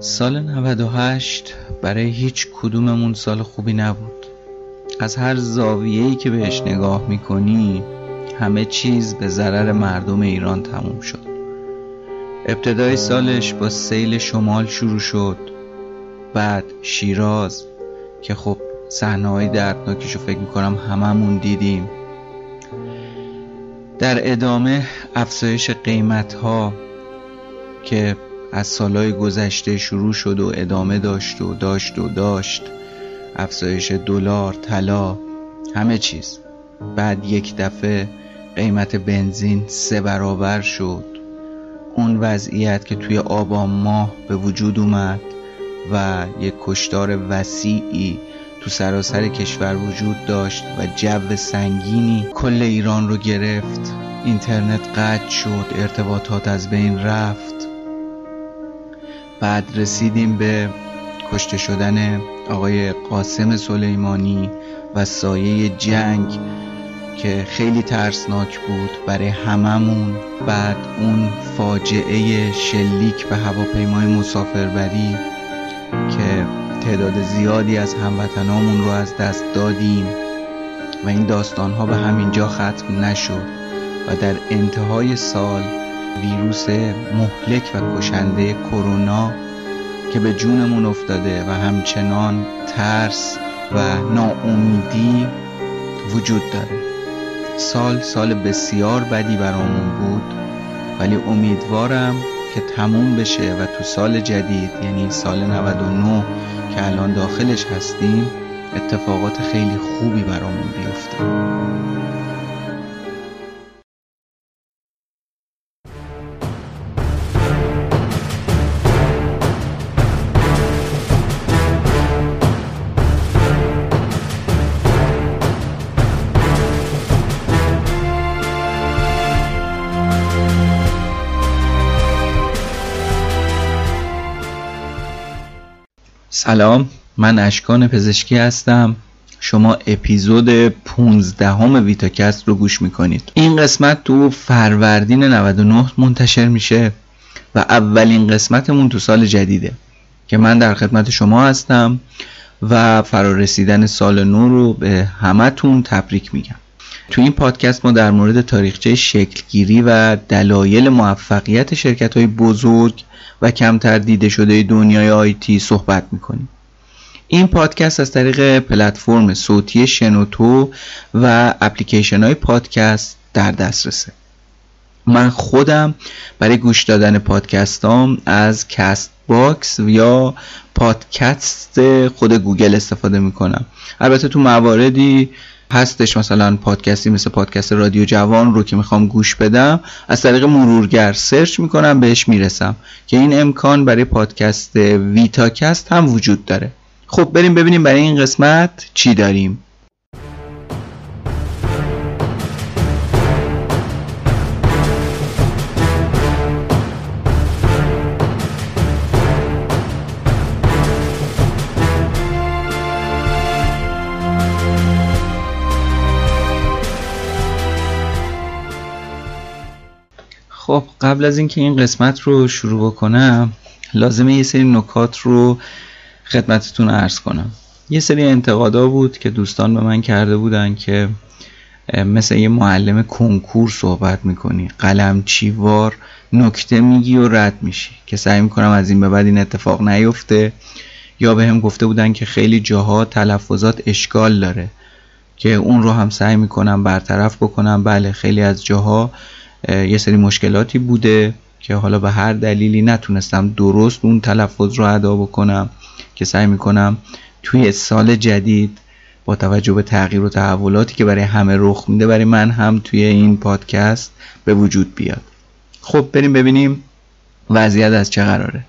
سال 98 برای هیچ کدوممون سال خوبی نبود. از هر زاویه‌ای که بهش نگاه می‌کنی همه چیز به ضرر مردم ایران تموم شد. ابتدای سالش با سیل شمال شروع شد. بعد شیراز که خب صحنه های دردناکیشو فکر می‌کنم هممون دیدیم. در ادامه افزایش قیمت ها که از سالهای گذشته شروع شد و ادامه داشت و داشت و داشت. افزایش دلار طلا همه چیز. بعد یک دفعه قیمت بنزین سه برابر شد. اون وضعیت که توی آبان ماه به وجود اومد و یک کشتار وسیعی تو سراسر کشور وجود داشت و جو سنگینی کل ایران رو گرفت. اینترنت قطع شد ارتباطات از بین رفت. بعد رسیدیم به کشته شدن آقای قاسم سلیمانی و سایه جنگ که خیلی ترسناک بود برای هممون. بعد اون فاجعه شلیک به هواپیمای مسافربری که تعداد زیادی از هموطنامون رو از دست دادیم و این داستان ها به همینجا ختم نشد و در انتهای سال ویروس مهلک و کشنده کرونا که به جونمون افتاده و همچنان ترس و ناامیدی وجود داره. سال سال بسیار بدی برامون بود ولی امیدوارم که تموم بشه و تو سال جدید یعنی سال 99 که الان داخلش هستیم اتفاقات خیلی خوبی برامون بیفته. سلام من اشکان پزشکی هستم. شما اپیزود 15 همه ویتاکست رو گوش می‌کنید. این قسمت تو فروردین 99 منتشر میشه و اولین قسمتمون تو سال جدیده که من در خدمت شما هستم و فرارسیدن سال نو رو به همتون تبریک میگم. تو این پادکست ما در مورد تاریخچه شکلگیری و دلایل موفقیت شرکت های بزرگ و کمتر دیده شده دنیای IT صحبت می‌کنیم. این پادکست از طریق پلتفرم صوتی شنوتو و اپلیکیشن های پادکست در دسترسه. من خودم برای گوش دادن پادکستام از Castbox یا پادکست خود گوگل استفاده می‌کنم. البته تو مواردی هستش مثلا پادکستی مثل پادکست رادیو جوان رو که می‌خوام گوش بدم از طریق مرورگر search می‌کنم بهش می‌رسم که این امکان برای پادکست ویتاکست هم وجود داره. خب بریم ببینیم برای این قسمت چی داریم. قبل از اینکه این قسمت رو شروع بکنم لازمه یه سری نکات رو خدمتتون عرض کنم. یه سری انتقادا بود که دوستان به من کرده بودن که مثل یه معلم کنکور صحبت می‌کنی. قلم چیوار نکته میگی و رد میشی. که سعی می‌کنم از این به بعد این اتفاق نیفته. یا به هم گفته بودن که خیلی جاها تلفظات اشکال داره. که اون رو هم سعی می‌کنم برطرف بکنم. بله خیلی از جاها یه سری مشکلاتی بوده که حالا به هر دلیلی نتونستم درست اون تلفظ رو ادا بکنم که سعی می‌کنم توی سال جدید با توجه به تغییر و تحولاتی که برای همه رخ میده برای من هم توی این پادکست به وجود بیاد. خب بریم ببینیم وضعیت از چه قراره.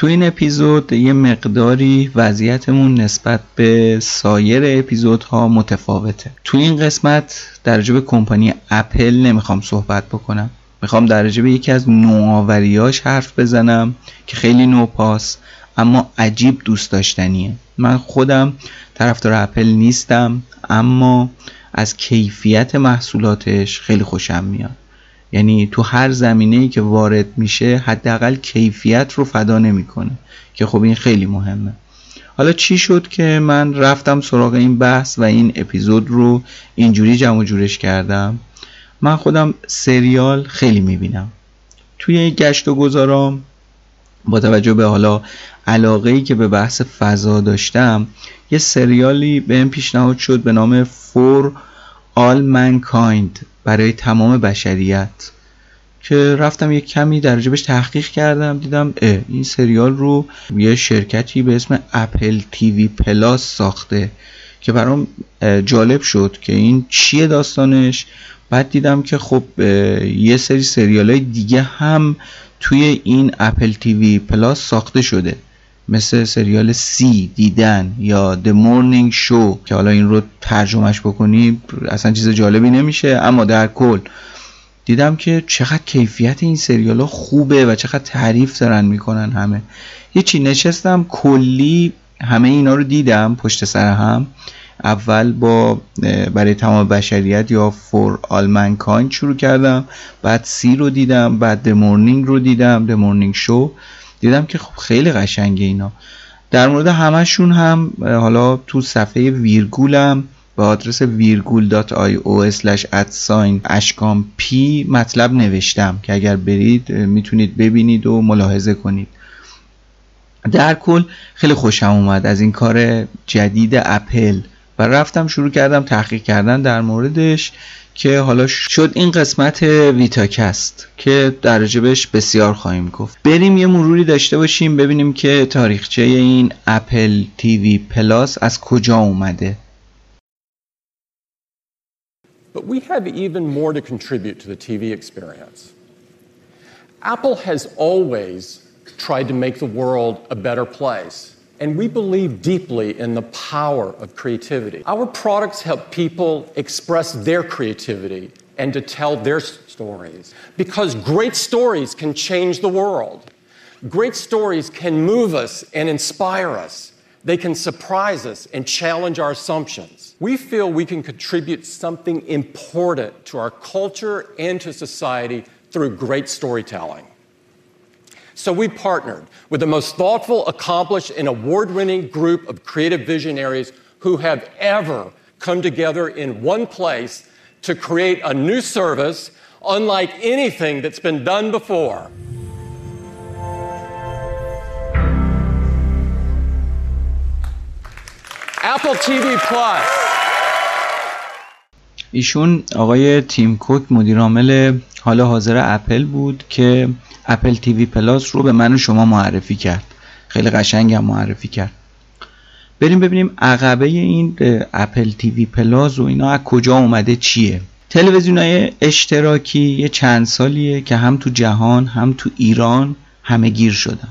تو این اپیزود یه مقداری وضعیتمون نسبت به سایر اپیزودها متفاوته. تو این قسمت در به کمپانی اپل نمی‌خوام صحبت بکنم. می‌خوام در به یکی از نوآوریاش حرف بزنم که خیلی نوپاس اما عجیب دوست داشتنیه. من خودم طرفدار اپل نیستم اما از کیفیت محصولاتش خیلی خوشم میاد. یعنی تو هر زمینه ای که وارد میشه حداقل کیفیت رو فدا نمی‌کنه که خب این خیلی مهمه. حالا چی شد که من رفتم سراغ این بحث و این اپیزود رو اینجوری جمع جورش کردم؟ من خودم سریال خیلی می‌بینم. توی گشت و گذارام با توجه به حالا علاقه ای که به بحث فضا داشتم یه سریالی به این پیشنهاد شد به نام For All Mankind. برای تمام بشریت. که رفتم یک کمی در جبش تحقیق کردم دیدم این سریال رو یه شرکتی به اسم اپل تیوی پلاس ساخته که برام جالب شد که این چیه داستانش. بعد دیدم که خب یه سری سریال های دیگه هم توی این اپل تیوی پلاس ساخته شده. مثل سریال سی دیدن یا The Morning Show که حالا این رو ترجمهش بکنی اصلا چیز جالبی نمیشه اما در کل دیدم که چقدر کیفیت این سریال ها خوبه و چقدر تعریف دارن می‌کنن همه. یه چی نشستم کلی همه اینا رو دیدم پشت سر هم. اول با برای تمام بشریت یا For All شروع کردم. بعد See رو دیدم بعد The Morning رو دیدم The Morning Show دیدم که خب خیلی قشنگه اینا. در مورد همشون هم حالا تو صفحه ویرگولم به آدرس virgul.io at sign اشکام پی مطلب نوشتم که اگر برید می‌تونید ببینید و ملاحظه کنید. در کل خیلی خوشم اومد از این کار جدید اپل. و رفتم شروع کردم تحقیق کردن در موردش که حالا شد این قسمت ویتاکست که در بهش بسیار خواهیم گفت بریم یه مروری داشته باشیم ببینیم که تاریخچه این اپل تیوی پلاس از کجا اومده But we have even more to contribute to the TV experience. Apple has always tried to make the world a better place. And we believe deeply in the power of creativity. Our products help people express their creativity and to tell their stories. Because great stories can change the world. Great stories can move us and inspire us. They can surprise us and challenge our assumptions. We feel we can contribute something important to our culture and to society through great storytelling. So we partnered with the most thoughtful, accomplished, and award winning group of creative visionaries who have ever come together in one place to create a new service unlike anything that's been done before. Apple TV Plus. ایشون آقای تیم کوک مدیر عامل حال حاضر اپل بود که اپل تیوی پلاس رو به من و شما معرفی کرد. خیلی قشنگ هم معرفی کرد. بریم ببینیم عقبه این اپل تیوی پلاس و اینا از کجا اومده چیه؟ تلویزیون های اشتراکی یه چند سالیه که هم تو جهان هم تو ایران همه گیر شدن.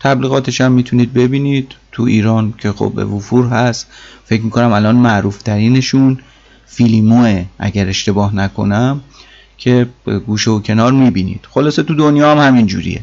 تبلیغاتش هم می‌تونید ببینید تو ایران که خب به وفور هست. فکر می‌کنم الان معروف ترینشون فیلیموه اگر اشتباه نکنم. که گوشه و کنار می‌بینید. خلاصه تو دنیا هم همین جوریه.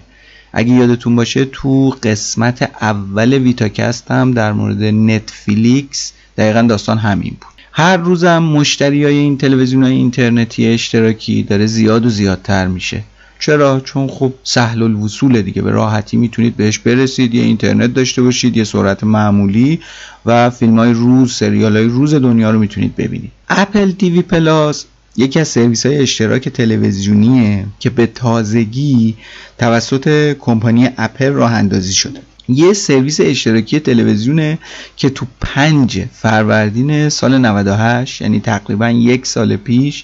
اگه یادتون باشه تو قسمت اول ویتاکست هم در مورد نتفلیکس دقیقا داستان همین بود. هر روزم مشتری های این تلویزیون های اینترنتی اشتراکی داره زیاد و زیادتر میشه. چرا؟ چون خب سهل الوصول دیگه. به راحتی می‌تونید بهش برسید یه اینترنت داشته باشید یه سرعت معمولی و فیلم های روز سریال های روز دنیا رو می‌تونید ببینید. اپل تیوی پلاس یکی از سرویس های اشتراک تلویزیونیه که به تازگی توسط کمپانی اپل راه اندازی شده. یه سرویس اشتراکی تلویزیونه که تو پنج فروردین سال 98 یعنی تقریبا یک سال پیش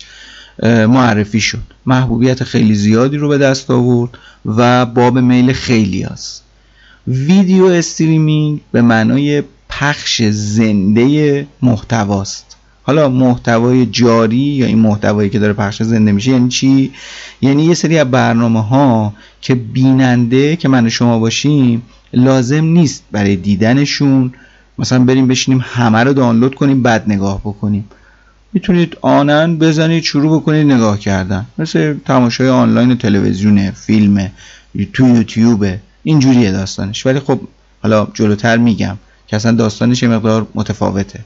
معرفی شد. محبوبیت خیلی زیادی رو به دست آورد و باب میل خیلی هست ویدیو استریمینگ به معنای پخش زنده محتواست. حالا محتوای جاری یا این محتوایی که داره پخش زنده میشه یعنی چی؟ یعنی یه سری از برنامه ها که بیننده که من شما باشیم لازم نیست برای دیدنشون. مثلا بریم بشینیم همه رو دانلود کنیم بعد نگاه بکنیم. می‌تونید آنن بزنید شروع بکنید نگاه کردن. مثل تماشای آنلاین تلویزیون فیلم تو یوتیوب اینجوریه داستانش. ولی خب حالا جلوتر میگم که اصلا داستانش یه مقدار متفاوته.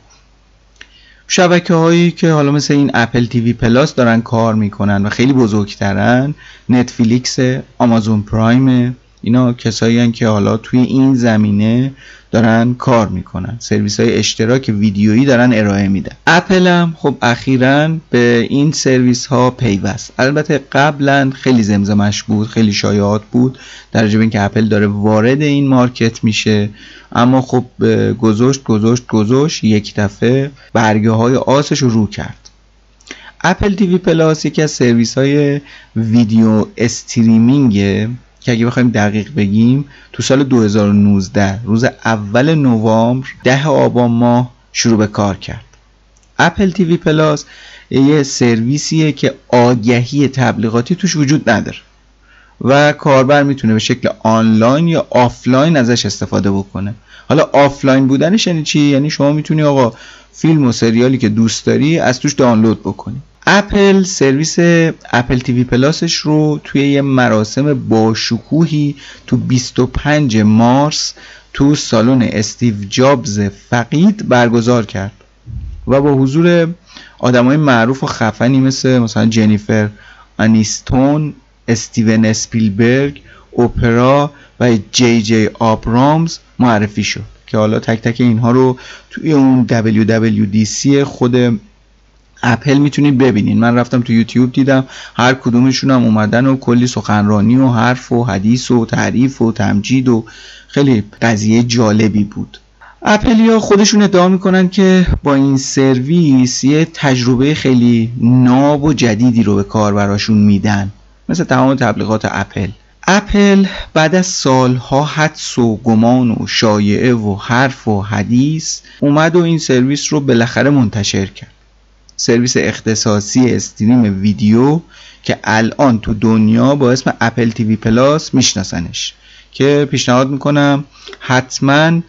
شبکه هایی که حالا مثل این اپل تیوی پلاس دارن کار می‌کنن و خیلی بزرگترن نتفلیکس آمازون پرایم اینا کسایی که حالا توی این زمینه دارن کار می‌کنن. سرویس های اشتراک ویدیویی دارن ارائه میدن. اپل هم خب اخیرا به این سرویس ها پیوست. البته قبلا خیلی زمزمش بود خیلی شایعات بود راجع به اینکه اپل داره وارد این market میشه. اما خب گذاشت گذاشت گذاشت یک دفعه برگه های آسش رو رو کرد. اپل تیوی پلاس یکی از سرویس های video streaming که اگه بخوایم دقیق بگیم تو سال 2019 روز اول نوامبر ده آبان ماه شروع به کار کرد. اپل تیوی پلاس یه سرویسیه که آگهی تبلیغاتی توش وجود نداره و کاربر می‌تونه به شکل آنلاین یا آفلاین ازش استفاده بکنه. حالا آفلاین بودنش یعنی چی؟ یعنی شما می‌تونی آقا فیلم و سریالی که دوست داری از توش دانلود بکنی. اپل سرویس اپل تیوی پلاسش رو توی یه مراسم باشکوهی تو 25 مارس تو سالن استیو جابز فقید برگزار کرد و با حضور آدمای معروف و خفنی مثل مثلا جنیفر انیستون استیون اسپیلبرگ اوپرا و جی جی آبرامز معرفی شد که حالا تک تک اینها رو توی اون WWDC خود اپل می‌تونید ببینید من رفتم تو یوتیوب دیدم هر کدومشون هم اومدن و کلی سخنرانی و حرف و حدیث و تعریف و تمجید و خیلی قضیه جالبی بود. اپلیا خودشون ادعا می‌کنن که با این سرویس یه تجربه خیلی ناب و جدیدی رو به کاربراشون میدن. مثل تمام تبلیغات اپل. اپل بعد از سالها حدس و گمان و شایعه و حرف و حدیث اومد و این سرویس رو بالاخره منتشر کرد. سرویس اختصاصی stream ویدیو که الان تو دنیا با اسم اپل تیوی پلاس میشناسنش که پیشنهاد می‌کنم حتما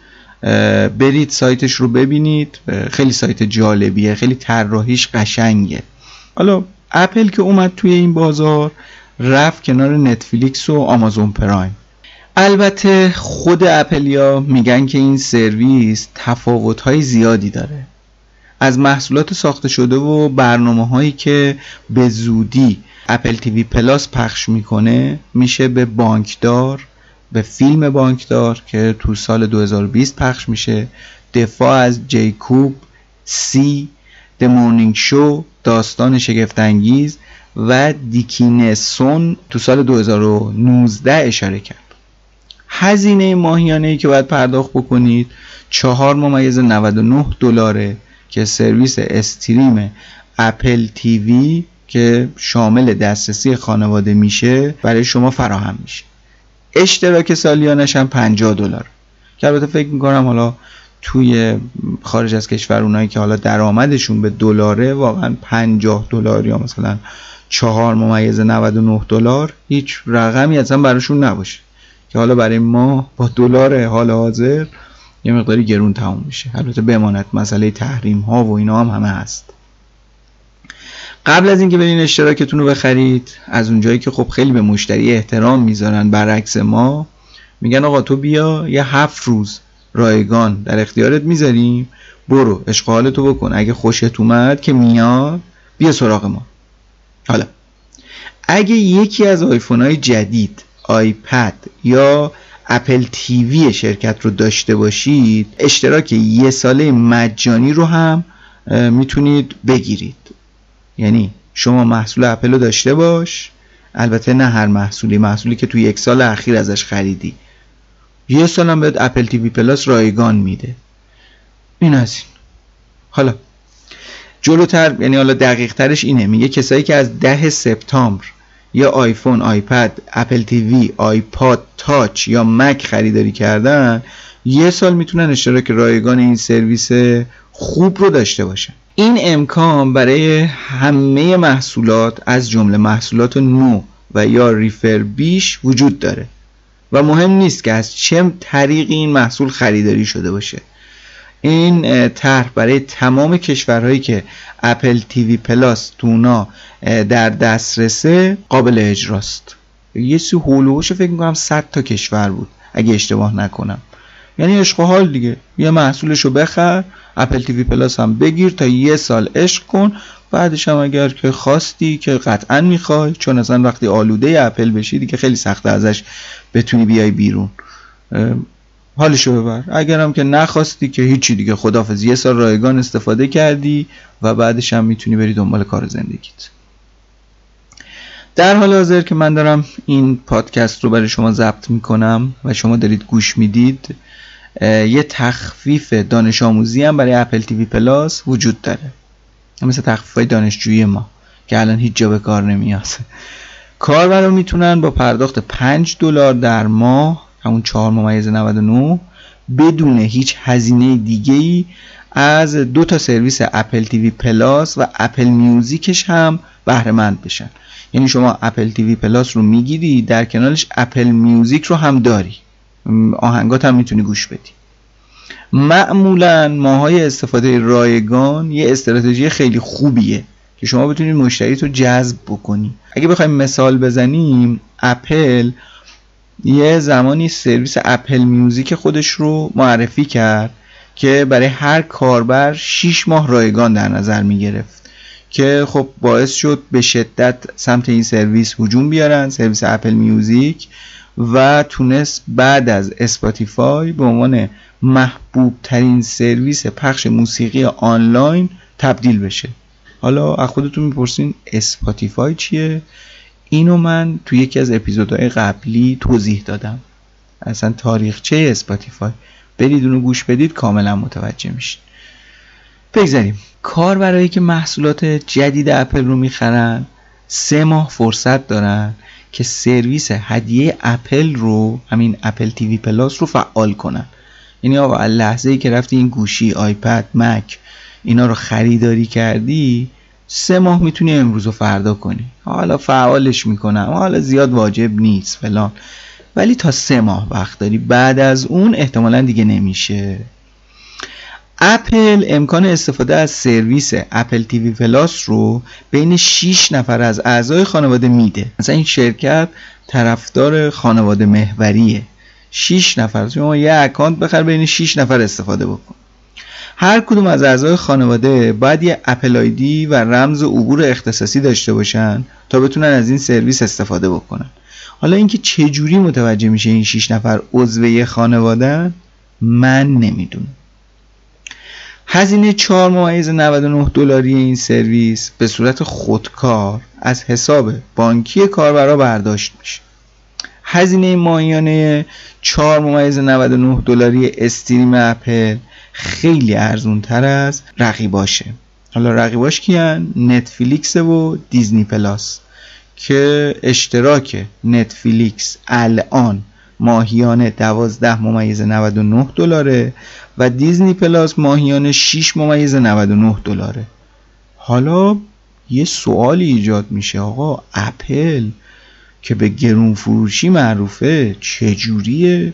برید سایتش رو ببینید. خیلی سایت جالبیه خیلی طراحیش قشنگه. حالا اپل که اومد توی این بازار رفت کنار نتفلیکس و آمازون پرایم. البته خود اپلیا میگن که این سرویس تفاوت زیادی داره. از محصولات ساخته شده و برنامه هایی که به زودی اپل تیوی پلاس پخش می‌کنه میشه به بانکدار به فیلم بانکدار که تو سال 2020 پخش میشه دفاع از جیکوب سی د مورنینگ شو داستان شگفتانگیز و دیکینسون تو سال 2019 اشاره کرد. هزینه ماهیانه ای که باید پرداخت بکنید چهار ممیز 99 دلاره. که سرویس استریم اپل تیوی که شامل دسترسی خانواده میشه برای شما فراهم میشه. اشتراک سالیانش هم 50 دلار. که البته فکر می‌کنم حالا توی خارج از کشور اونایی که حالا درآمدشون به دلاره واقعا 50 دلار یا مثلا 4 ممیز 99 دلار هیچ رقمی اصلا براشون نباشه. که حالا برای ما با دلار حال حاضر یه مقداری گرون تموم میشه. البته بماند. مسئله تحریم ها و اینا هم همه هست. قبل از اینکه برین اشتراکتون رو بخرید از اونجایی که خب خیلی به مشتری احترام می‌ذارن برعکس ما میگن آقا تو بیا یه هفت روز رایگان در اختیارت می‌ذاریم. برو اشغالتو بکن. اگه خوشت اومد که میاد بیا سراغ ما. حالا اگه یکی از آیفون های جدید آیپد یا اپل تیوی شرکت رو داشته باشید اشتراک یه ساله مجانی رو هم می‌تونید بگیرید. یعنی شما محصول اپل رو داشته باش. البته نه هر محصولی محصولی که توی یک سال اخیر ازش خریدی. یه سال هم بهت اپل تیوی پلاس رایگان میده. این از این. حالا جلوتر یعنی حالا دقیق ترش اینه. میگه کسایی که از ده سپتامبر یا آیفون آیپد اپل تیوی آیپاد تاچ یا مک خریداری کردن یه سال می‌تونن اشتراک رایگان این سرویس خوب رو داشته باشن. این امکان برای همه محصولات از جمله محصولات نو و یا refurbish وجود داره. و مهم نیست که از چه طریقی این محصول خریداری شده باشه. این طرح برای تمام کشورهایی که اپل تیوی پلاس تو اونا در دسترسه قابل اجراست. یه چی حول و حوش فکر می‌کنم 100 تا کشور بود اگه اشتباه نکنم. یعنی عشق و حال دیگه. یه محصولش رو بخر اپل تیوی پلاس هم بگیر تا یه سال عشق کن. بعدش هم اگر که خواستی که قطعا می‌خوای چون اصلا وقتی آلوده اپل بشی دیگه خیلی سخته ازش بتونی بیای بیرون. حالشو ببر. اگرم که نخواستی که هیچی دیگه خدافز یه سال رایگان استفاده کردی و بعدش هم می‌تونی بری دنبال کار زندگیت. در حال حاضر که من دارم این پادکست رو برای شما ضبط می‌کنم و شما دارید گوش می‌دید یه تخفیف دانش آموزی هم برای اپل تیوی پلاس وجود داره. مثل تخفیف های دانشجویی ما که الان هیچ جا به کار نمیاد. کاربرا می‌تونن با پرداخت 5 دلار در ماه همون 4 ممیز 99 بدون هیچ هزینه دیگه ای از دو تا سرویس اپل تیوی پلاس و اپل میوزیکش هم بهره مند بشن. یعنی شما اپل تیوی پلاس رو می‌گیری در کنارش اپل میوزیک رو هم داری. آهنگات هم می‌تونی گوش بدی. معمولا ماهای استفاده رایگان یه استراتژی خیلی خوبیه که شما بتونید مشتری رو جذب بکنی. اگه بخوایم مثال بزنیم اپل یه زمانی سرویس اپل میوزیک خودش رو معرفی کرد که برای هر کاربر 6 ماه رایگان در نظر می گرفت که خب باعث شد به شدت سمت این سرویس هجوم بیارن سرویس اپل میوزیک و تونست بعد از اسپاتیفای به عنوان محبوب ترین سرویس پخش موسیقی آنلاین تبدیل بشه. حالا از خودتون می‌پرسین اسپاتیفای چیه؟ اینو من تو یکی از اپیزودهای قبلی توضیح دادم. اصلا تاریخچه اسپاتیفای؟ برید اونو گوش بدید کاملا متوجه میشین. بگذریم. کاربرایی که محصولات جدید اپل رو می‌خرن سه ماه فرصت دارن که سرویس هدیه اپل رو همین اپل تیوی پلاس رو فعال کنن. یعنی آقا لحظه ای که رفتی این گوشی آیپد مک اینا رو خریداری کردی سه ماه می‌تونی امروز و فردا کنی. حالا فعالش می‌کنم. حالا زیاد واجب نیست فلان. ولی تا سه ماه وقت داری. بعد از اون احتمالا دیگه نمیشه. اپل امکان استفاده از سرویس اپل تیوی پلاس رو بین 6 نفر از اعضای خانواده میده. مثلا این شرکت طرفدار خانواده محوریه. 6 نفر. شما یه اکانت بخر بین 6 نفر استفاده بکن. هر کدوم از اعضای خانواده باید یه اپل آیدی و رمز عبور اختصاصی داشته باشن تا بتونن از این سرویس استفاده بکنن. حالا اینکه چه جوری متوجه میشه این 6 نفر عضو خانواده من نمی‌دونم. هزینه 4 ممیز 99 دلاری این سرویس به صورت خودکار از حساب بانکی کاربرا برداشت میشه. هزینه ماهیانه 4 ممیز 99 دلاری stream اپل خیلی ارزون تر از رقیباشه. حالا رقیباش کیان؟ نتفلیکس و دیزنی پلاس که اشتراک نتفلیکس الان ماهیانه 12 ممیز 99 دلاره و دیزنی پلاس ماهیانه 6 ممیز 99 دلاره. حالا یه سوالی ایجاد میشه. آقا اپل که به گرون فروشی معروفه چجوریه؟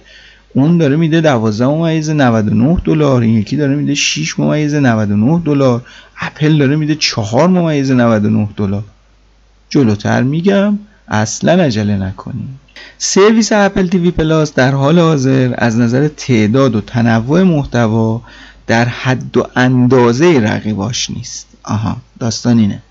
اون داره میده 12 ممیز 99 دلار این یکی داره میده 6 ممیز 99 دلار اپل داره میده 4 ممیز 99 دلار. جلوتر میگم اصلا عجله نکنیم سرویس اپل تیوی پلاس در حال حاضر از نظر تعداد و تنوع محتوا در حد و اندازه رقیباش نیست. آها داستان اینه.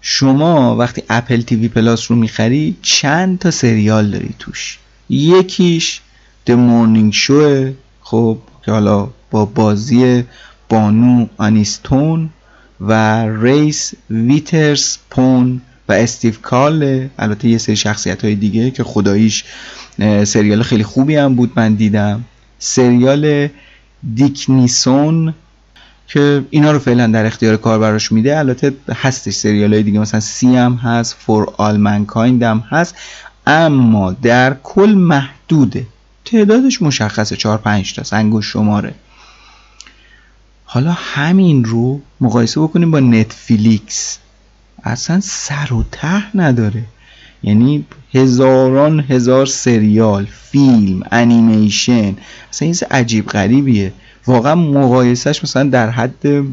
شما وقتی اپل تیوی پلاس رو می‌خری چند تا سریال داری توش؟ یکیش The Morning Show خب که حالا با بازی بانو آنیستون و ریس ویترسپون و استیو کارل البته یه سری شخصیت های دیگه که خداییش سریال خیلی خوبی هم بود من دیدم. سریال دیکنیسون که اینا رو فعلا در اختیار کار براش میده. البته هستش سریال های دیگه مثلا سی هم هست فور آل منکایند هم هست اما در کل محدوده. تعدادش مشخصه 4 5 تا سنگ شماره. حالا همین رو مقایسه بکنیم با نتفلیکس. اصلا سر و ته نداره. یعنی هزاران هزار سریال فیلم انیمیشن. اصلا این عجیب غریبیه. واقعا مقایسهش مثلا در حد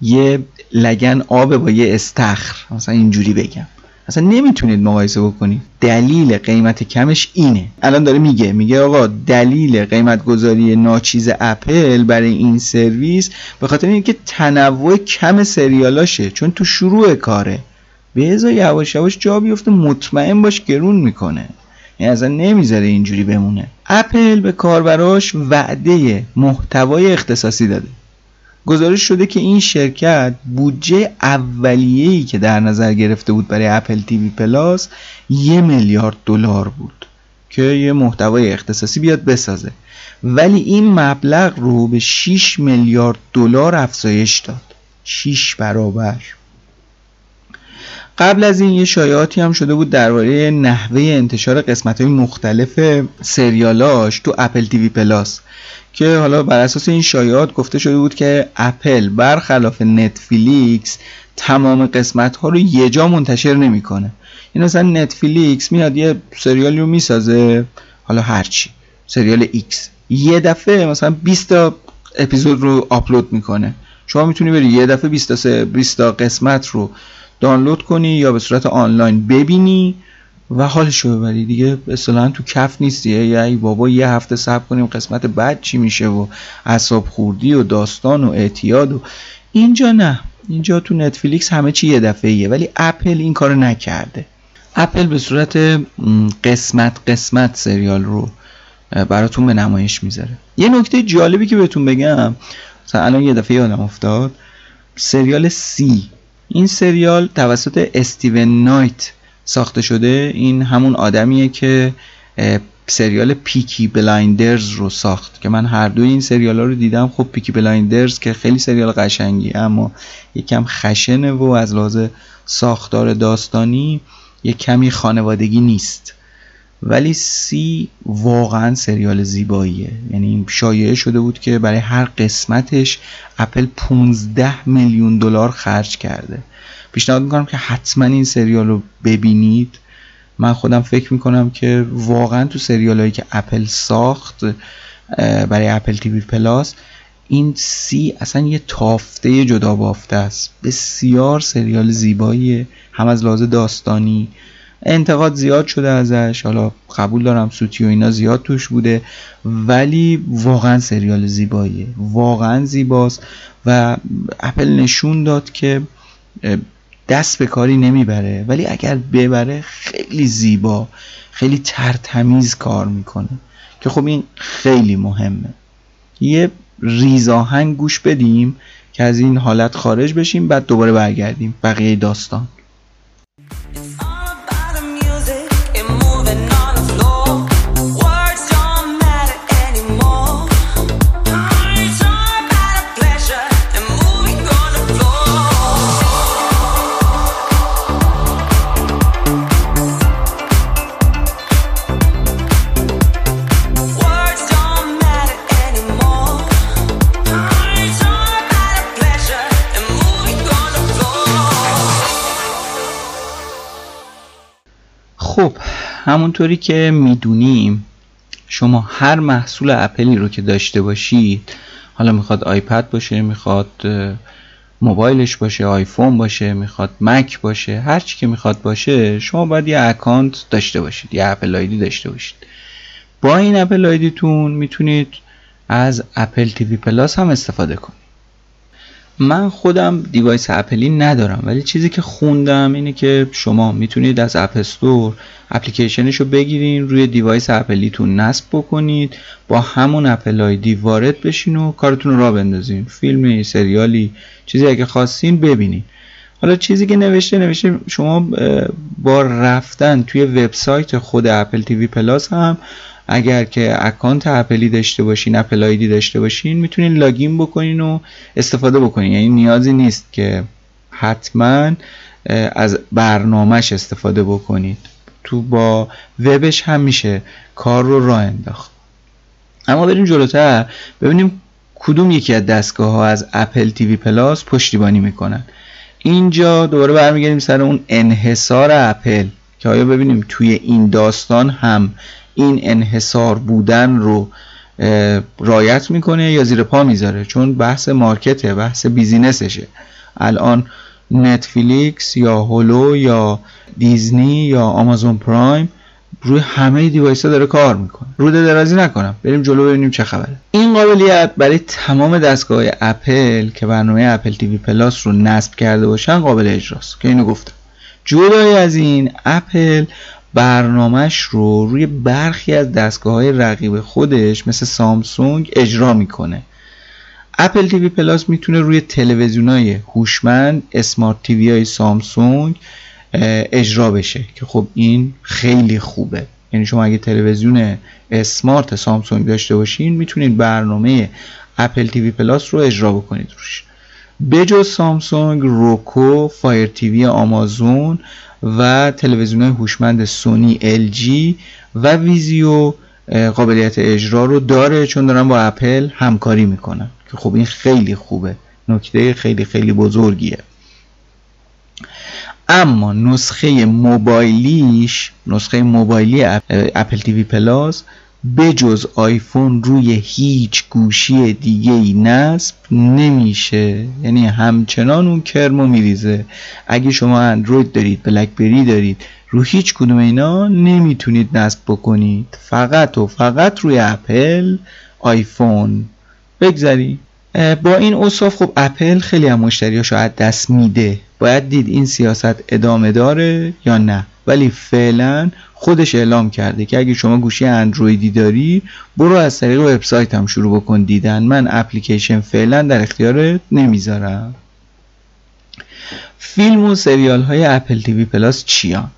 یه لگن آب با یه استخر. مثلا اینجوری بگم. اصلا نمی‌تونید مقایسه بکنید. دلیل قیمت کمش اینه. الان داره میگه میگه آقا دلیل قیمت گذاری ناچیز اپل برای این سرویس به خاطر اینکه تنوع کم سریالاشه چون تو شروع کاره. به ازا یواش یواش جا بیفته مطمئن باش گرون می‌کنه. یعنی اصلا نمی‌ذاره اینجوری بمونه. اپل به کاربراش وعده محتوای اختصاصی داده. گزارش شده که این شرکت بودجه اولیه‌ای که در نظر گرفته بود برای اپل تیوی پلاس یه میلیارد دلار بود که یه محتوای اختصاصی بیاد بسازه. ولی این مبلغ رو به 6 میلیارد دلار افزایش داد. 6 برابر. قبل از این یه شایعاتی هم شده بود درباره نحوه انتشار قسمت های مختلف سریالاش تو اپل تیوی پلاس که حالا بر اساس این شایعات گفته شده بود که اپل برخلاف نتفلیکس تمام قسمت ها رو یه جا منتشر نمی‌کنه. این مثلا نتفلیکس میاد یه سریالی رو می‌سازه حالا هرچی سریال X یه دفعه مثلا 20 تا اپیزود رو آپلود می‌کنه. شما می‌تونی بری یه دفعه 20 تا 20 تا قسمت رو دانلود کنی یا به صورت آنلاین ببینی و حالش رو ببری. دیگه اصلا تو کف نیستی. یا ای بابا یه هفته صبر کنیم قسمت بعد چی میشه و اعصاب خوردی و داستان و اعتیاد و اینجا نه. اینجا تو نتفلیکس همه چی یه دفعه ایه ولی اپل این کارو نکرده. اپل به صورت قسمت قسمت سریال رو براتون به نمایش می‌ذاره. یه نکته جالبی که بهتون بگم مثلا الان یه دفعه یادم افتاد. سریال See. این سریال توسط استیون نایت ساخته شده. این همون آدمیه که سریال Peaky Blinders رو ساخت که من هر دوی این سریال ها رو دیدم. خب Peaky Blinders که خیلی سریال قشنگی اما یکم خشنه و از لحاظ ساختار داستانی یک کمی خانوادگی نیست. ولی See واقعا سریال زیباییه. یعنی شایعه شده بود که برای هر قسمتش اپل 15 میلیون دلار خرج کرده. پیشنهاد می‌کنم که حتما این سریال رو ببینید. من خودم فکر می‌کنم که واقعا تو سریال هایی که اپل ساخت برای اپل تیوی پلاس این سی اصلا یه تافته جدا بافته است. بسیار سریال زیباییه. هم از لحاظ داستانی انتقاد زیاد شده ازش. حالا قبول دارم سوتی و اینا زیاد توش بوده. ولی واقعا سریال زیباییه. واقعا زیباست و اپل نشون داد که دست به کاری نمی‌بره. ولی اگر ببره خیلی زیبا خیلی ترتمیز کار می‌کنه. که خب این خیلی مهمه. یه ریزاهنگ گوش بدیم که از این حالت خارج بشیم بعد دوباره برگردیم. بقیه داستان. همونطوری که می‌دونیم شما هر محصول اپلی رو که داشته باشید حالا می‌خواد آیپد باشه می‌خواد موبایلش باشه آیفون باشه می‌خواد مک باشه هر چی که می‌خواد باشه شما باید یه account داشته باشید یه Apple ID داشته باشید. با این Apple ID تون می‌تونید از اپل تیوی پلاس هم استفاده کنید. من خودم device اپلی ندارم ولی چیزی که خوندم اینه که شما می‌تونید از App Store اپلیکیشنش رو بگیرین روی device اپلیتون نصب بکنید با همون Apple ID وارد بشین و کارتون رو را بندازین. فیلمی سریالی چیزی اگه خواستین ببینید حالا چیزی که نوشته نوشته شما با رفتن توی وبسایت خود اپل تیوی پلاس هم اگر که account اپلی داشته باشین Apple ID داشته باشین می‌تونین login بکنین و استفاده بکنین. یعنی نیازی نیست که حتما از برنامهش استفاده بکنید. تو با وبش هم میشه کار رو راه انداخت. اما بریم جلوتر. ببینیم کدوم یکی از دستگاه ها از اپل تیوی پلاس پشتیبانی می‌کنن. اینجا دوباره برمیگردیم سر اون انحصار اپل که آیا ببینیم توی این داستان هم این انحصار بودن رو رعایت می‌کنه یا زیر پا می‌ذاره؟ چون بحث market ه بحث business شه. الان نتفلیکس یا هولو یا دیزنی یا آمازون پرایم روی همه device ها داره کار می‌کنه. روده درازی نکنم. بریم جلو ببینیم چه خبره. این قابلیت برای تمام دستگاه اپل که برنامه اپل تیوی پلاس رو نصب کرده باشن قابل اجراست. که اینو گفتم. جدای از این اپل برنامهش رو روی برخی از دستگاه های رقیب خودش مثل سامسونگ اجرا می‌کنه. اپل تیوی پلاس می‌تونه روی تلویزیون های هوشمند smart TV های سامسونگ اجرا بشه که خب این خیلی خوبه. یعنی شما اگه تلویزیون smart سامسونگ داشته باشین می‌تونید برنامه اپل تیوی پلاس رو اجرا بکنید روش. بجز سامسونگ روکو Fire TV آمازون و تلویزیون هوشمند سونی ال جی و ویزیو قابلیت اجرا رو داره چون دارن با اپل همکاری می‌کنن. که خب این خیلی خوبه. نکته خیلی خیلی بزرگیه. اما نسخه موبایلیش نسخه موبایلی اپل تیوی پلاس بجز آیفون روی هیچ گوشی دیگه ای نصب نمیشه. یعنی همچنان اون کرمو میریزه. اگه شما اندروید دارید بلکبری دارید رو هیچ کدوم اینا نمی‌تونید نصب بکنید. فقط و فقط روی اپل آیفون. بگذارید با این اصاف خب اپل خیلی هم مشتریاشو از دست میده. باید دید این سیاست ادامه داره یا نه. ولی فعلا خودش اعلام کرده که اگه شما گوشی اندرویدی داری برو از طریق وبسایت هم شروع بکن دیدن. من اپلیکیشن فعلا در اختیارت نمی‌ذارم. فیلم و سریال های اپل تیوی پلاس چیان؟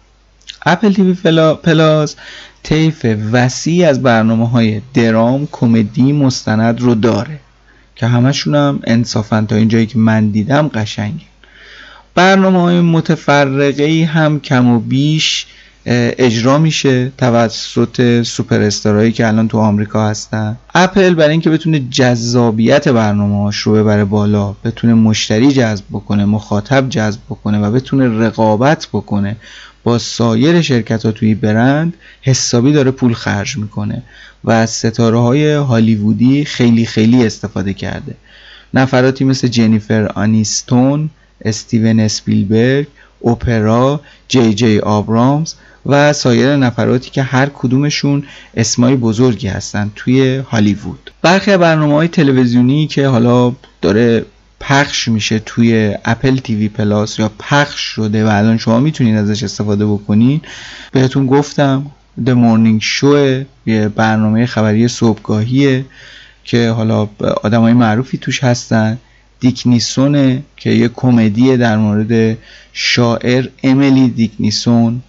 اپل تیوی پلاس طیف وسیع از برنامه های درام کمدی مستند رو داره که همشون هم انصافا تا اینجایی که من دیدم قشنگه. برنامه های متفرقه هم کم و بیش اجرا میشه توسط سوپر استارایی که الان تو آمریکا هستن. اپل برای اینکه بتونه جذابیت برنامه رو ببره بالا بتونه مشتری جذب بکنه مخاطب جذب بکنه و بتونه رقابت بکنه با سایر شرکت ها توی برند حسابی داره پول خرج می‌کنه و از ستاره های هالیوودی خیلی خیلی استفاده کرده. نفراتی مثل جنیفر آنیستون استیون اسپیلبرگ اوپرا جی جی آبرامز و سایر نفراتی که هر کدومشون اسمای بزرگی هستن توی هالیوود. برخی برنامه های تلویزیونی که حالا داره پخش میشه توی اپل تیوی پلاس یا پخش شده و الان شما می‌تونید ازش استفاده بکنید بهتون گفتم The Morning Show یه برنامه خبری صبحگاهیه که حالا آدم های معروفی توش هستن. دیکنیسونه که یه کمدی در مورد شاعر امیلی دیکنیسون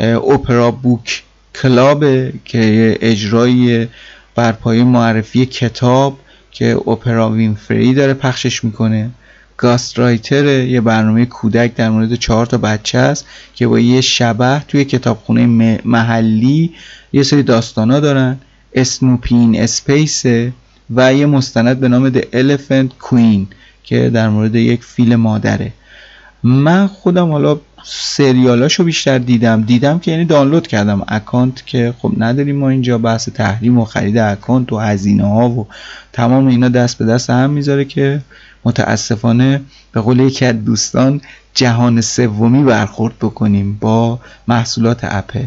اپرا بوک کلاب که یه اجرای بر پایه معرفی کتاب که اپرا وینفری داره پخشش می‌کنه. گاست رایتر یه برنامه کودک در مورد چهار تا بچه است که با یه شبح توی کتابخونه محلی یه سری داستانا دارن. Snoopy in Space و یه مستند به نام The Elephant Queen. که در مورد یک فیل مادره. من خودم حالا سریالاشو بیشتر دیدم. دیدم که یعنی دانلود کردم. account که خب نداریم ما اینجا بحث تحریم و خرید account و هزینه ها و تمام اینا دست به دست هم می‌ذاره که متاسفانه به قول یکی از دوستان جهان سومی برخورد بکنیم با محصولات اپل.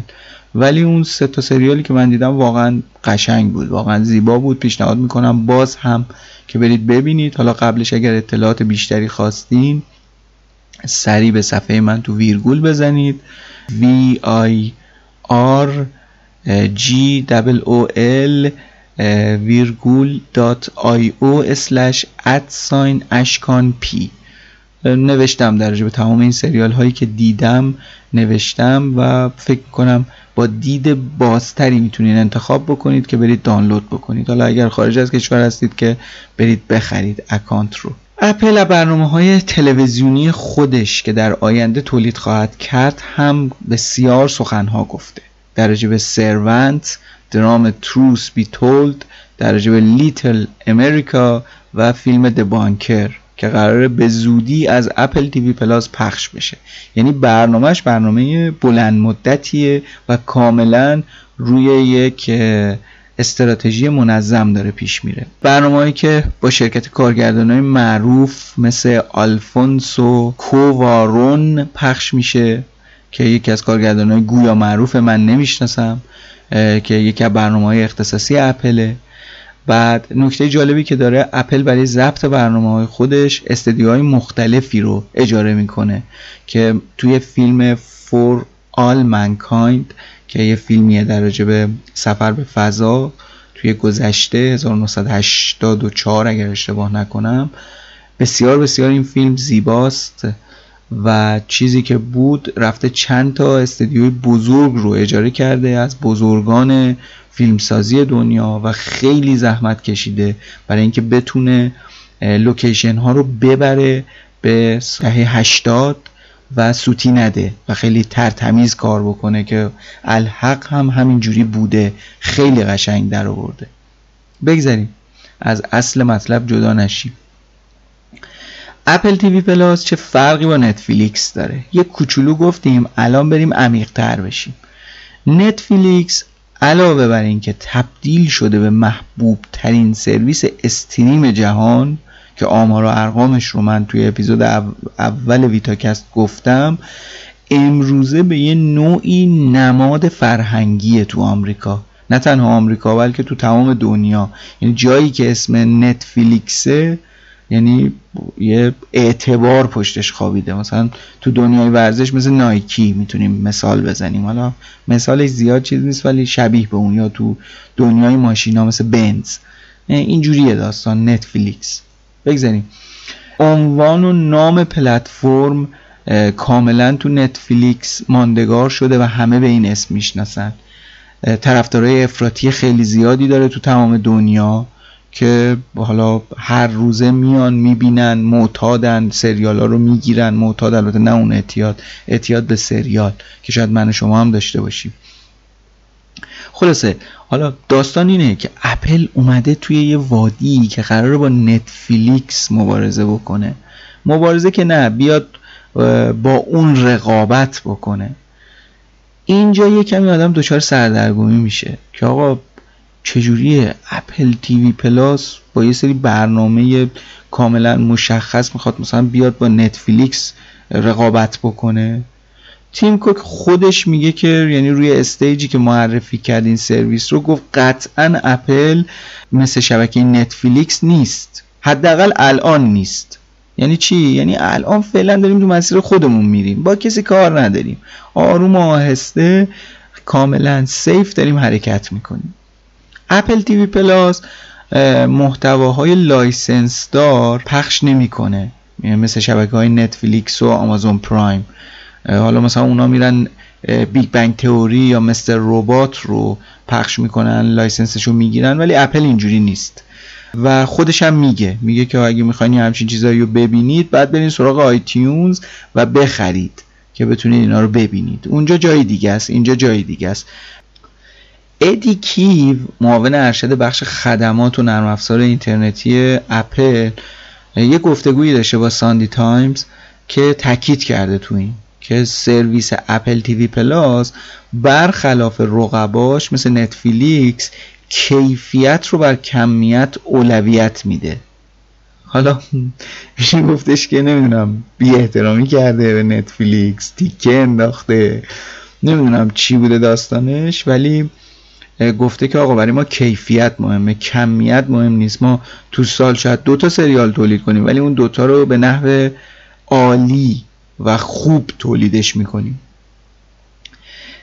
ولی اون سه تا سریالی که من دیدم واقعا قشنگ بود واقعا زیبا بود. پیشنهاد می‌کنم باز هم که برید ببینید. حالا قبلش اگر اطلاعات بیشتری خواستین سریع به صفحه من تو ویرگول بزنید. V i r g o l او اسلش ادساین اشکان پی. نوشتم در به تمام این سریال هایی که دیدم نوشتم و فکر کنم با دید بازتری می‌تونید انتخاب بکنید که برید دانلود بکنید. حالا اگر خارج از کشور هستید که برید بخرید اکانت رو. اپل برنامه های تلویزیونی خودش که در آینده تولید خواهد کرد هم بسیار سخنها گفته. در به سرونت درام Truth Be Told در به Little America و فیلم The Banker که قراره به زودی از اپل تیوی پلاس پخش بشه. یعنی برنامهش برنامه بلند مدتیه و کاملا روی یک استراتژی منظم داره پیش میره. برنامه‌ای که با شرکت کارگردانای معروف مثل آلفونسو کووارون پخش میشه که یکی از کارگردانای گویا معروف من نمی‌شناسم که یکی از برنامه های اختصاصی اپله. بعد نکته جالبی که داره اپل برای ضبط برنامه های خودش استدیوهای مختلفی رو اجاره می‌کنه که توی فیلم For All Mankind که یه فیلمیه در به سفر به فضا توی گذشته 1984 اگر اشتباه نکنم بسیار بسیار این فیلم زیباست و چیزی که بود رفته چند تا استدیوی بزرگ رو اجاره کرده از بزرگان فیلمسازی دنیا و خیلی زحمت کشیده برای اینکه بتونه لوکیشن ها رو ببره به دهه 80 و سوتی نده و خیلی ترتمیز کار بکنه که الحق هم همینجوری بوده خیلی قشنگ در آورده. بگذاریم از اصل مطلب جدا نشیم. اپل تیوی پلاس چه فرقی با نتفلیکس داره؟ یه کوچولو گفتیم الان بریم عمیق تر بشیم. نتفلیکس علاوه بر اینکه تبدیل شده به محبوب ترین سرویس stream جهان که آمار و ارقامش رو من توی اپیزود اول ویتاکست گفتم امروزه به یه نوعی نماد فرهنگی تو آمریکا. نه تنها آمریکا بلکه تو تمام دنیا. یعنی جایی که اسم نتفلیکسه یعنی یه اعتبار پشتش خوابیده. مثلا تو دنیای ورزش مثل نایکی می‌تونیم مثال بزنیم. حالا مثالش زیاد چیز نیست ولی شبیه به اون یا تو دنیای ماشینا مثل بنز. اینجوریه داستان نتفلیکس. بگذاریم. عنوان و نام پلتفرم کاملا تو نتفلیکس ماندگار شده و همه به این اسم می‌شناسن. طرفدارای افراطی خیلی زیادی داره تو تمام دنیا. که حالا هر روزه میان می‌بینن معتادن سریال ها رو می‌گیرن. معتاد البته نه اون اعتیاد اعتیاد به سریال که شاید من شما هم داشته باشیم. خلاصه حالا داستان اینه که اپل اومده توی یه وادی که قراره با نتفلیکس مبارزه بکنه. مبارزه که نه بیاد با اون رقابت بکنه. اینجا یه کمی آدم دچار سردرگمی میشه که آقا چجوریه اپل تیوی پلاس با یه سری برنامه کاملا مشخص می‌خواد مثلا بیاد با نتفلیکس رقابت بکنه؟ تیم کوک خودش میگه که یعنی روی stage ی که معرفی کرد این سرویس رو گفت قطعا اپل مثل شبکه نتفلیکس نیست. حداقل الان نیست. یعنی چی؟ یعنی الان فعلا داریم تو مسیر خودمون میریم. با کسی کار نداریم. آروم آهسته کاملا safe داریم حرکت می‌کنیم. اپل تیوی پلاس محتواهای license دار پخش نمی‌کنه. مثل شبکه های نتفلیکس و آمازون پرایم حالا مثلا اونا میرن Big Bang Theory یا Mr. Robot رو پخش می‌کنن license شو می‌گیرن ولی اپل اینجوری نیست. و خودش هم میگه. میگه که اگه می‌خواین همچین چیزایی رو ببینید بعد برین سراغ iTunes و بخرید که بتونید اینا رو ببینید. اونجا جای دیگه است. اینجا جای دیگه است. ادی کیو معاون ارشد بخش خدمات و نرم افزار اینترنتی اپل یه گفتگویی داشته با ساندی تایمز که تاکید کرده تو این که سرویس اپل تیوی پلاس برخلاف رقباش مثل نتفلیکس کیفیت رو بر کمیت اولویت میده. حالا این گفتش که نمی‌دونم بی احترامی کرده به نتفلیکس تیکه انداخته. نمی‌دونم چی بوده داستانش ولی گفته که آقا برای ما کیفیت مهمه کمیت مهم نیست. ما تو سال شاید دو تا سریال تولید کنیم ولی اون دوتا رو به نحو عالی و خوب تولیدش می‌کنیم.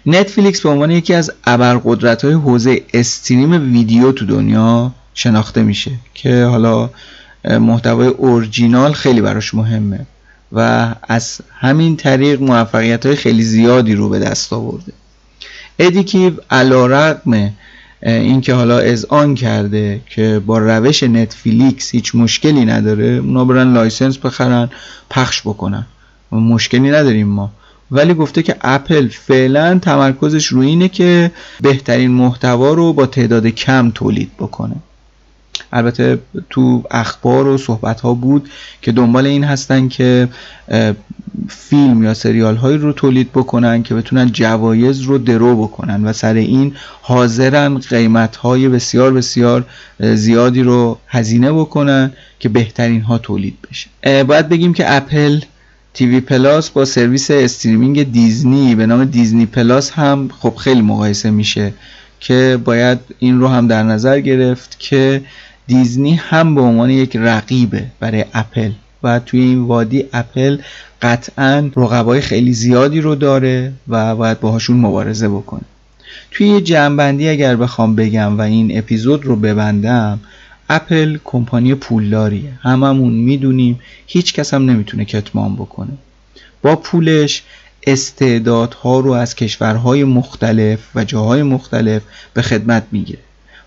نتفلیکس به عنوان یکی از ابرقدرت های حوزه استریم ویدیو تو دنیا شناخته میشه که حالا محتوای اورجینال خیلی براش مهمه و از همین طریق موفقیت های خیلی زیادی رو به دست آورده. ادی کیو علی‌رغم اینکه حالا اذعان کرده که با روش نتفلیکس هیچ مشکلی نداره اونا برن license بخرن پخش بکنن. مشکلی نداریم ما. ولی گفته که اپل فعلا تمرکزش روی اینه که بهترین محتوا رو با تعداد کم تولید بکنه. البته تو اخبار و صحبت ها بود که دنبال این هستن که فیلم یا سریال هایی رو تولید بکنن که بتونن جوایز رو درو بکنن و سر این حاضرن قیمت های بسیار بسیار زیادی رو هزینه بکنن که بهترین ها تولید بشه. باید بگیم که اپل تیوی پلاس با سرویس streaming دیزنی به نام دیزنی پلاس هم خب خیلی مقایسه میشه که باید این رو هم در نظر گرفت که دیزنی هم به عنوان یک رقیبه برای اپل. و توی این وادی اپل قطعا رقبای خیلی زیادی رو داره و باید باهاشون مبارزه بکنه. توی یه جنبندی اگر بخوام بگم و این اپیزود رو ببندم اپل کمپانی پولداریه. هممون می‌دونیم هیچ کس هم نمی‌تونه کتمان بکنه. با پولش استعدادها رو از کشورهای مختلف و جاهای مختلف به خدمت می‌گیره.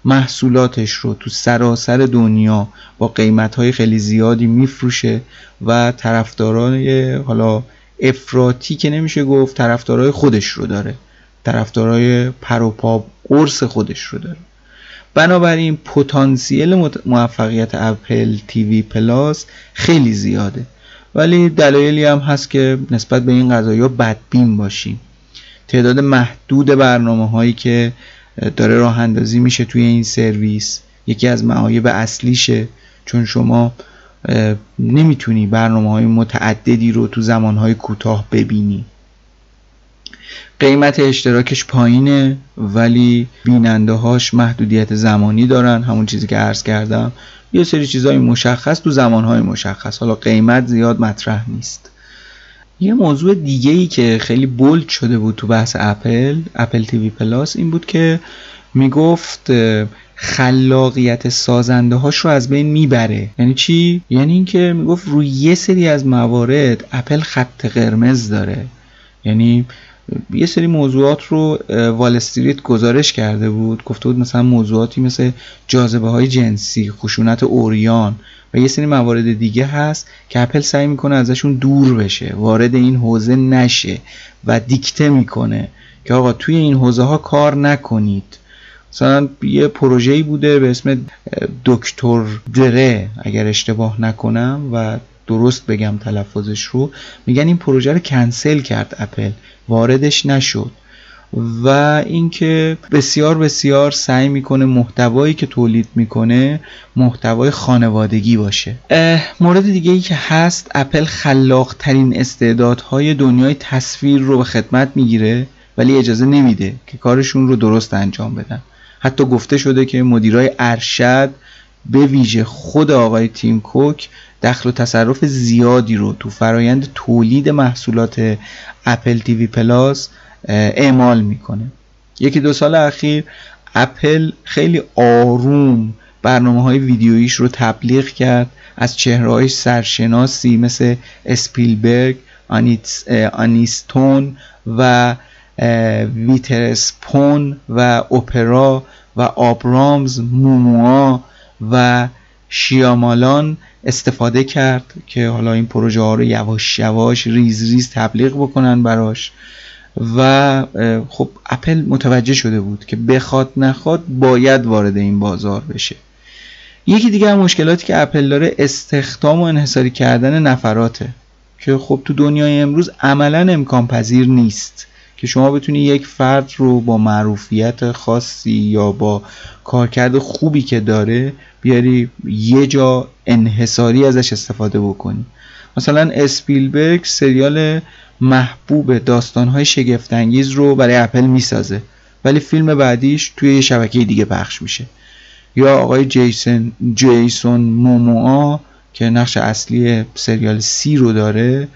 محصولاتش رو تو سراسر دنیا با قیمتهای خیلی زیادی میفروشه و طرفدارای حالا افراتی که نمیشه گفت طرفدارای خودش رو داره. طرفدارای پروپا قرص خودش رو داره. بنابراین پتانسیل موفقیت اپل تیوی پلاس خیلی زیاده. ولی دلایلی هم هست که نسبت به این قضایی بدبین باشیم. تعداد محدود برنامه هایی که داره راه اندازی میشه توی این سرویس. یکی از معایب اصلیشه. چون شما نمی‌تونی برنامه های متعددی رو تو زمان های کوتاه ببینی. قیمت اشتراکش پایینه ولی بیننده هاش محدودیت زمانی دارن. همون چیزی که عرض کردم. یه سری چیزهای مشخص تو زمانهای مشخص. حالا قیمت زیاد مطرح نیست. یه موضوع دیگه ای که خیلی bold شده بود تو بحث Apple Apple TV Plus این بود که می‌گفت خلاقیت سازنده هاش رو از بین می‌بره. یعنی چی؟ یعنی اینکه می‌گفت روی یه سری از موارد اپل خط قرمز داره. یعنی یه سری موضوعات رو Wall Street گزارش کرده بود. گفته بود مثلا موضوعاتی مثل جاذبه های جنسی خشونت اوریان و یه سری موارد دیگه هست که اپل سعی می‌کنه ازشون دور بشه. وارد این حوزه نشه و دیکته می‌کنه که آقا توی این حوزه ها کار نکنید. مثلا یه پروژه‌ای بوده به اسم دکتر دره اگر اشتباه نکنم و درست بگم تلفظش رو میگن این پروژه رو کنسل کرد اپل. واردش نشد. و اینکه بسیار بسیار سعی می‌کنه محتوایی که تولید می‌کنه محتوای خانوادگی باشه. مورد دیگه ای که هست اپل خلاق ترین استعدادهای دنیای تصویر رو به خدمت می‌گیره ولی اجازه نمیده که کارشون رو درست انجام بدن. حتی گفته شده که مدیرای ارشد به ویژه خود آقای تیم کوک دخل و تصرف زیادی رو تو فرایند تولید محصولات Apple TV Plus اعمال می‌کنه. یکی دو سال اخیر اپل خیلی آروم برنامه های ویدیویش رو تبلیغ کرد. از چهره های سرشناسی مثل اسپیلبرگ آنیستون و ویترسپون و اپرا و آبرامز موموا و شیامالان استفاده کرد که حالا این پروژه ها رو یواش یواش ریز ریز تبلیغ بکنن براش. و خب اپل متوجه شده بود که بخواد نخواد باید وارد این بازار بشه. یکی دیگه هم مشکلاتی که اپل داره استخدام و انحصاری کردن نفراته. که خب تو دنیای امروز عملا امکان پذیر نیست که شما بتونی یک فرد رو با معروفیت خاصی یا با کارکرد خوبی که داره بیاری یه جا انحصاری ازش استفاده بکنی. مثلا اسپیلبرگ سریال محبوب داستانهای شگفتانگیز رو برای اپل می‌سازه. ولی فیلم بعدیش توی یه شبکه دیگه پخش میشه. یا آقای جیسون جیسون موموآ که نقش اصلی سریال سی رو داره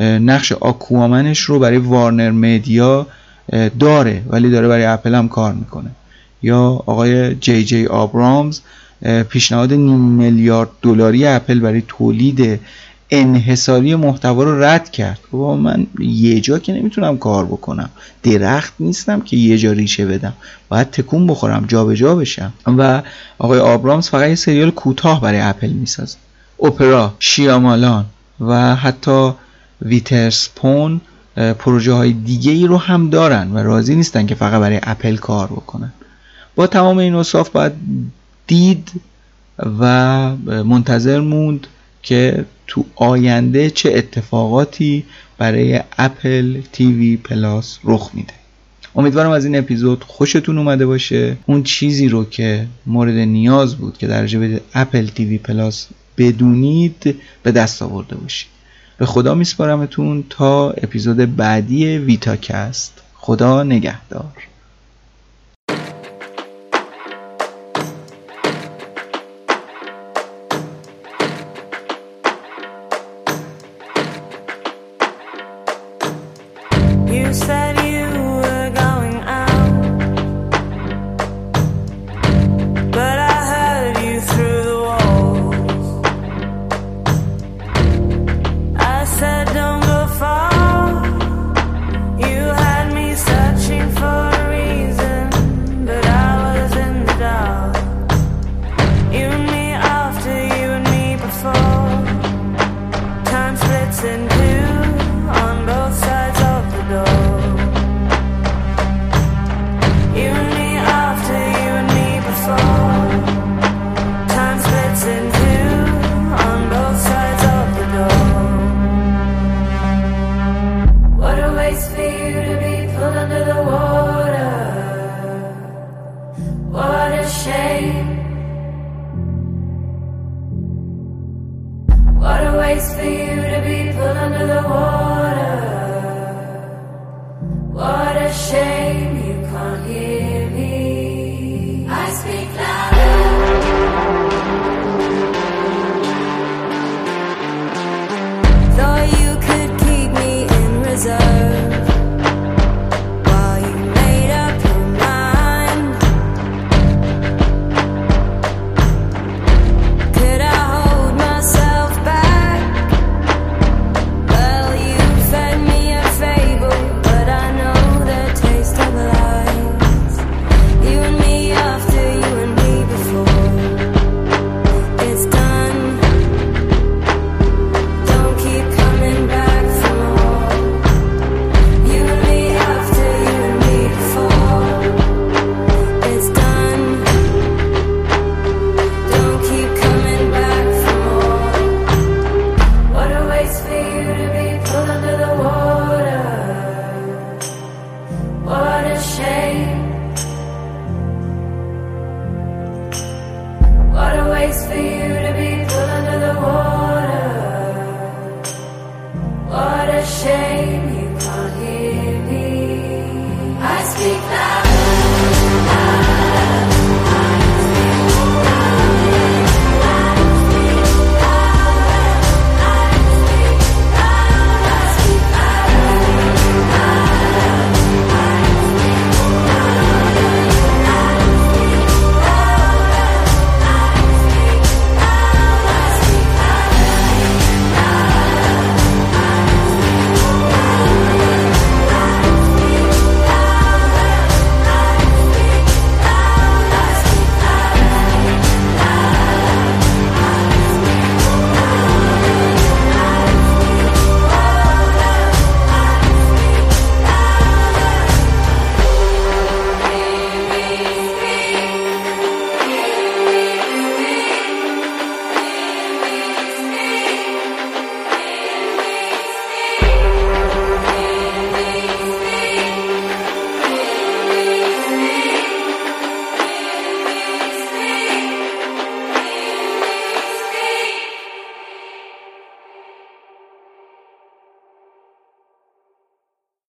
نقش آکوامنش رو برای وارنر مدیا داره ولی داره برای اپل هم کار می‌کنه. یا آقای جی جی آبرامز پیشنهاد نیم میلیارد دلاری اپل برای تولید انحصاری محتوا رو رد کرد. بابا من یه جا که نمی‌تونم کار بکنم. درخت نیستم که یه جا ریشه بدم. باید تکون بخورم جابجا جا بشم. و آقای آبرامز فقط یه سریال کوتاه برای اپل می‌سازه. اپرا شیامالان و حتی ویترسپون پروژه های دیگه ای رو هم دارن و راضی نیستن که فقط برای اپل کار بکنن. با تمام این اوصاف باید دید و منتظر موند که تو آینده چه اتفاقاتی برای Apple TV Plus رخ میده. امیدوارم از این اپیزود خوشتون اومده باشه. اون چیزی رو که مورد نیاز بود که راجع به Apple TV Plus بدونید به دست آورده باشید. به خدا میسپارمتون تا اپیزود بعدی ویتاکست خدا نگهدار.